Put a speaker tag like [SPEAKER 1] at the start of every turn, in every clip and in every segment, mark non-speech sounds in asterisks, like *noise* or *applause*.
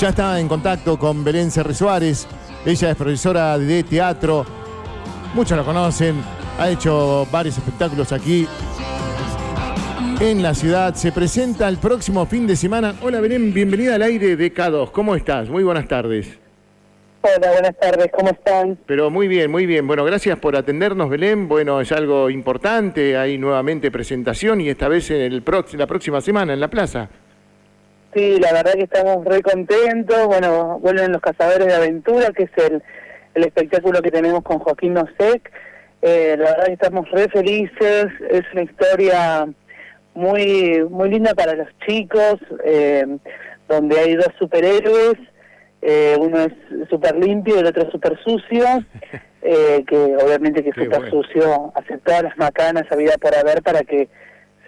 [SPEAKER 1] Ya está en contacto con Belén Cerri Suárez. Ella es profesora de teatro. Muchos la conocen. Ha hecho varios espectáculos aquí en la ciudad. Se presenta el próximo fin de semana. Hola Belén, bienvenida al aire de K2. ¿Cómo estás? Muy buenas tardes.
[SPEAKER 2] Hola, buenas tardes, ¿cómo están?
[SPEAKER 1] Pero muy bien, muy bien. Bueno, gracias por atendernos, Belén. Bueno, es algo importante. Hay nuevamente presentación y esta vez en el la próxima semana en la plaza.
[SPEAKER 2] Sí, la verdad que estamos re contentos. Bueno, vuelven los Cazadores de Aventura, que es el, el espectáculo que tenemos con Joaquín Nosek. Eh, la verdad que estamos re felices. Es una historia muy muy linda para los chicos, eh, donde hay dos superhéroes. Eh, uno es súper limpio y el otro súper sucio. *laughs* Eh, que obviamente que súper sucio hace todas las macanas vida por haber para que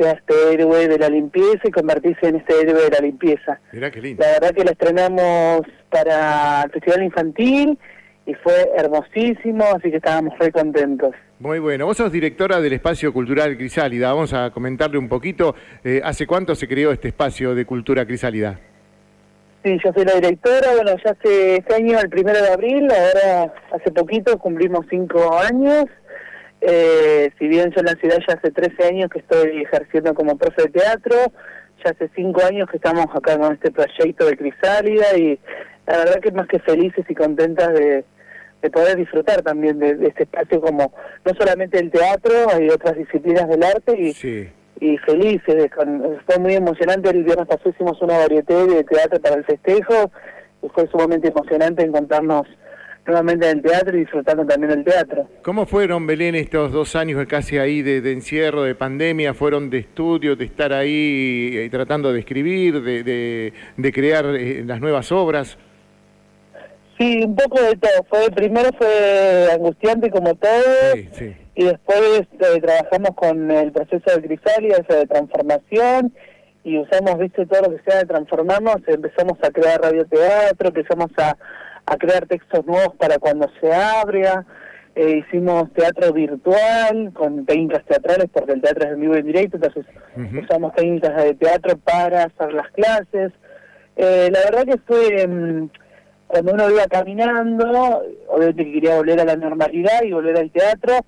[SPEAKER 2] sea este héroe de la limpieza y convertirse en este héroe de la limpieza.
[SPEAKER 1] Mirá qué lindo.
[SPEAKER 2] La verdad que la estrenamos para el Festival Infantil y fue hermosísimo, así que estábamos muy contentos.
[SPEAKER 1] Muy bueno. Vos sos directora del Espacio Cultural Crisálida. Vamos a comentarle un poquito. Eh, ¿Hace cuánto se creó este espacio de cultura Crisálida?
[SPEAKER 2] Sí, yo soy la directora. Bueno, ya hace este año, el primero de abril, ahora hace poquito cumplimos cinco años. Eh, si bien yo en la ciudad ya hace 13 años que estoy ejerciendo como profe de teatro, ya hace 5 años que estamos acá con este proyecto de Crisálida y la verdad que más que felices y contentas de, poder disfrutar también de, este espacio como no solamente el teatro, hay otras disciplinas del arte y, y felices. fue muy emocionante, el viernes pasado hicimos una varieté de teatro para el festejo y fue sumamente emocionante encontrarnos nuevamente en el teatro y disfrutando también del teatro.
[SPEAKER 1] ¿Cómo fueron, Belén, estos dos años casi ahí de, encierro, de pandemia? ¿Fueron de estudio, de estar ahí eh, tratando de escribir, de, de, crear eh, las nuevas obras?
[SPEAKER 2] Sí, un poco de todo. Fue Primero fue angustiante como todo, y después eh, trabajamos con el proceso de crisalia, de transformación, y usamos, viste, todo lo que sea de transformarnos, empezamos a crear radioteatro, empezamos a a crear textos nuevos para cuando se abra. Eh, hicimos teatro virtual con técnicas teatrales porque el teatro es en vivo y en directo, entonces usamos técnicas de teatro para hacer las clases. Eh, la verdad que fue mm, cuando uno iba caminando, obviamente que quería volver a la normalidad y volver al teatro,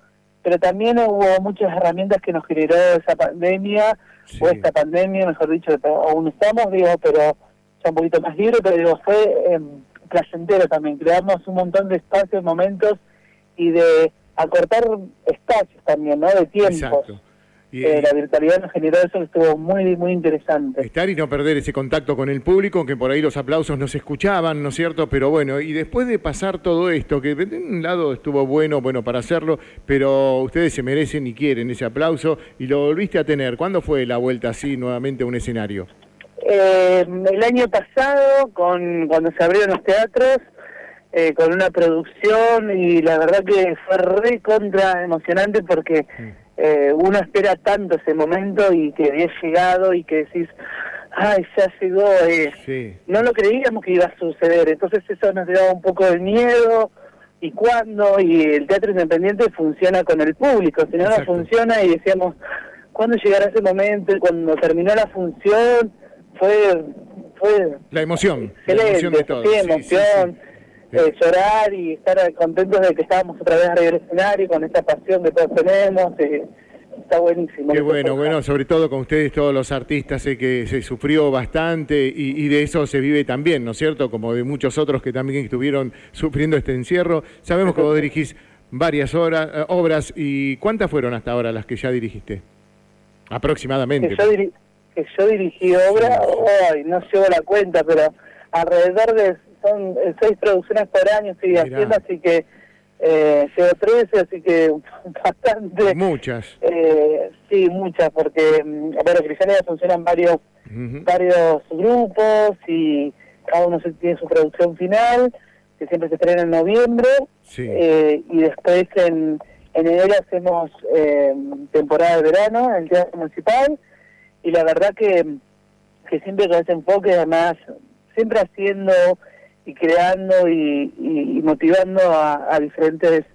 [SPEAKER 2] pero también hubo muchas herramientas que nos generó esa pandemia, o esta pandemia, mejor dicho, aún estamos, digo, pero ya un poquito más libre, pero digo, fue... Em, placentero también, crearnos un montón de espacios, momentos y de acortar espacios también, ¿no? De tiempos. Eh, la virtualidad nos generó eso que estuvo muy, muy interesante.
[SPEAKER 1] Estar y no perder ese contacto con el público, que por ahí los aplausos no se escuchaban, ¿no es cierto? Pero bueno, y después de pasar todo esto, que de un lado estuvo bueno, bueno para hacerlo, pero ustedes se merecen y quieren ese aplauso, y lo volviste a tener. ¿Cuándo fue la vuelta así nuevamente a un escenario?
[SPEAKER 2] Eh, el año pasado, con cuando se abrieron los teatros, eh, con una producción y la verdad que fue re contra emocionante porque mm. eh, uno espera tanto ese momento y que había llegado y que decís, ay, ya llegó, eh. no lo creíamos que iba a suceder, entonces eso nos daba un poco de miedo y cuándo, y el teatro independiente funciona con el público, si no, no funciona y decíamos, ¿cuándo llegará ese momento? Y cuando terminó la función fue, fue
[SPEAKER 1] la emoción, la emoción de todo.
[SPEAKER 2] Sí, emoción, eh, llorar y estar contentos de que estábamos otra vez arriba del escenario con esta pasión que todos tenemos. Eh, está buenísimo.
[SPEAKER 1] Qué bueno, bueno, sobre todo con ustedes, todos los artistas, sé que se sufrió bastante y, de eso se vive también, ¿no es cierto? Como de muchos otros que también estuvieron sufriendo este encierro. Sabemos que vos dirigís varias horas, eh, obras y ¿cuántas fueron hasta ahora las que ya dirigiste? Aproximadamente
[SPEAKER 2] que yo dirigí obra, hoy no llevo la cuenta, pero alrededor de, son eh, seis producciones por año estoy haciendo, así que eh, llevo 13, así que *laughs* bastante.
[SPEAKER 1] Muchas.
[SPEAKER 2] Eh, sí, muchas, porque, mm, bueno, Cristianidad funcionan varios, varios grupos y cada uno tiene su producción final, que siempre se estrena en noviembre, eh, y después en, en enero hacemos temporada de verano en el Teatro Municipal, y la verdad que, que siempre con ese enfoque, además, siempre haciendo y creando y, motivando a, diferentes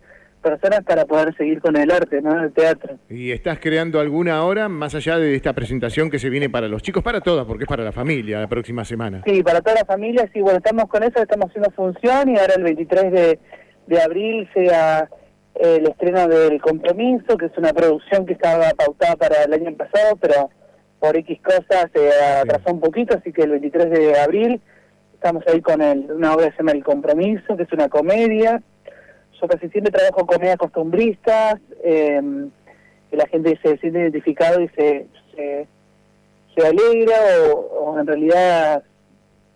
[SPEAKER 2] personas para poder seguir con el arte, ¿no? El teatro.
[SPEAKER 1] ¿Y estás creando alguna hora más allá de esta presentación que se viene para los chicos, para todas, porque es para la familia la próxima semana?
[SPEAKER 2] Sí, para toda la familia, sí, bueno, estamos con eso, estamos haciendo función y ahora el 23 de, de abril sea el estreno del Compromiso, que es una producción que estaba pautada para el año pasado, pero por X cosas se atrasó un poquito, así que el 23 de abril estamos ahí con el, una obra que se llama El Compromiso, que es una comedia, yo casi siempre trabajo comedias costumbristas, eh, que la gente se siente identificado y se, se, se alegra o, en realidad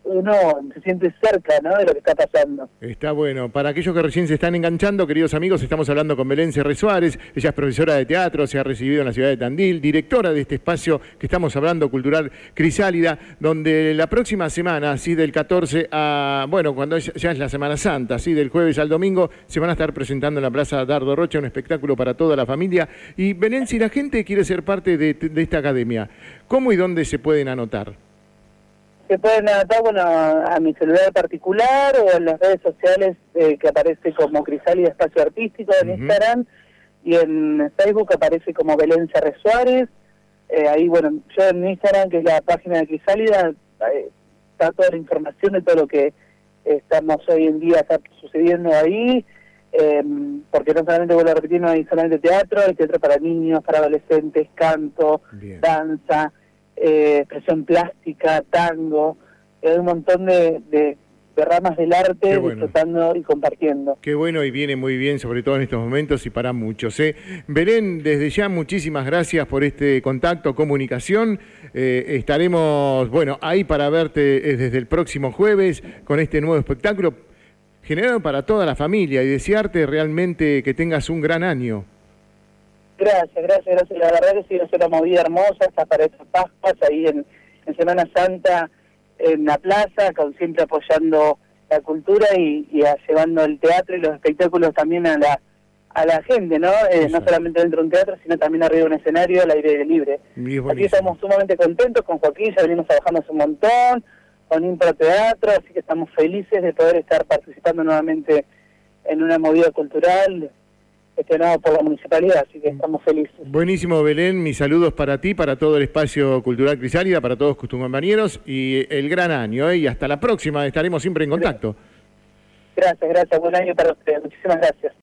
[SPEAKER 2] uno se siente cerca ¿no? de lo que está pasando.
[SPEAKER 1] Está bueno. Para aquellos que recién se están enganchando, queridos amigos, estamos hablando con Belén Cerre Suárez. Ella es profesora de teatro, se ha recibido en la ciudad de Tandil, directora de este espacio que estamos hablando, Cultural Crisálida, donde la próxima semana, así del 14 a, bueno, cuando ya es la Semana Santa, así del jueves al domingo, se van a estar presentando en la Plaza Dardo Rocha un espectáculo para toda la familia. Y Belén, si la gente quiere ser parte de, de esta academia, ¿cómo y dónde se pueden anotar?
[SPEAKER 2] Se pueden anotar bueno, a mi celular particular o en las redes sociales eh, que aparece como Crisálida Espacio Artístico en Instagram y en Facebook aparece como Belén Cerre Suárez. Eh, ahí, bueno, yo en Instagram, que es la página de Crisálida, eh, está toda la información de todo lo que estamos hoy en día está sucediendo ahí, em, porque no solamente, vuelvo a repetir, no hay solamente teatro, hay teatro para niños, para adolescentes, canto, danza eh, expresión plástica, tango, hay un montón de, de, ramas del arte disfrutando y compartiendo.
[SPEAKER 1] Qué bueno y viene muy bien, sobre todo en estos momentos y para muchos. ¿eh? Belén, desde ya muchísimas gracias por este contacto, comunicación. Eh, estaremos, bueno, ahí para verte eh, desde el próximo jueves con este nuevo espectáculo generado para toda la familia y desearte realmente que tengas un gran año.
[SPEAKER 2] Gracias, gracias, gracias. La verdad que sí, es una movida hermosa, está para estas Pascuas, ahí en, Semana Santa, en la plaza, con siempre apoyando la cultura y, llevando el teatro y los espectáculos también a la a la gente, ¿no? Eh, no solamente dentro de un teatro, sino también arriba de un escenario al aire libre. Aquí estamos sumamente contentos con Joaquín, ya venimos trabajando hace un montón, con Impro Teatro, así que estamos felices de poder estar participando nuevamente en una movida cultural gestionado por la municipalidad, así que estamos felices.
[SPEAKER 1] Buenísimo, Belén, mis saludos para ti, para todo el espacio cultural Crisálida, para todos tus compañeros y el gran año, ¿eh? y hasta la próxima, estaremos siempre en contacto.
[SPEAKER 2] Gracias, gracias, buen año para ustedes, muchísimas gracias.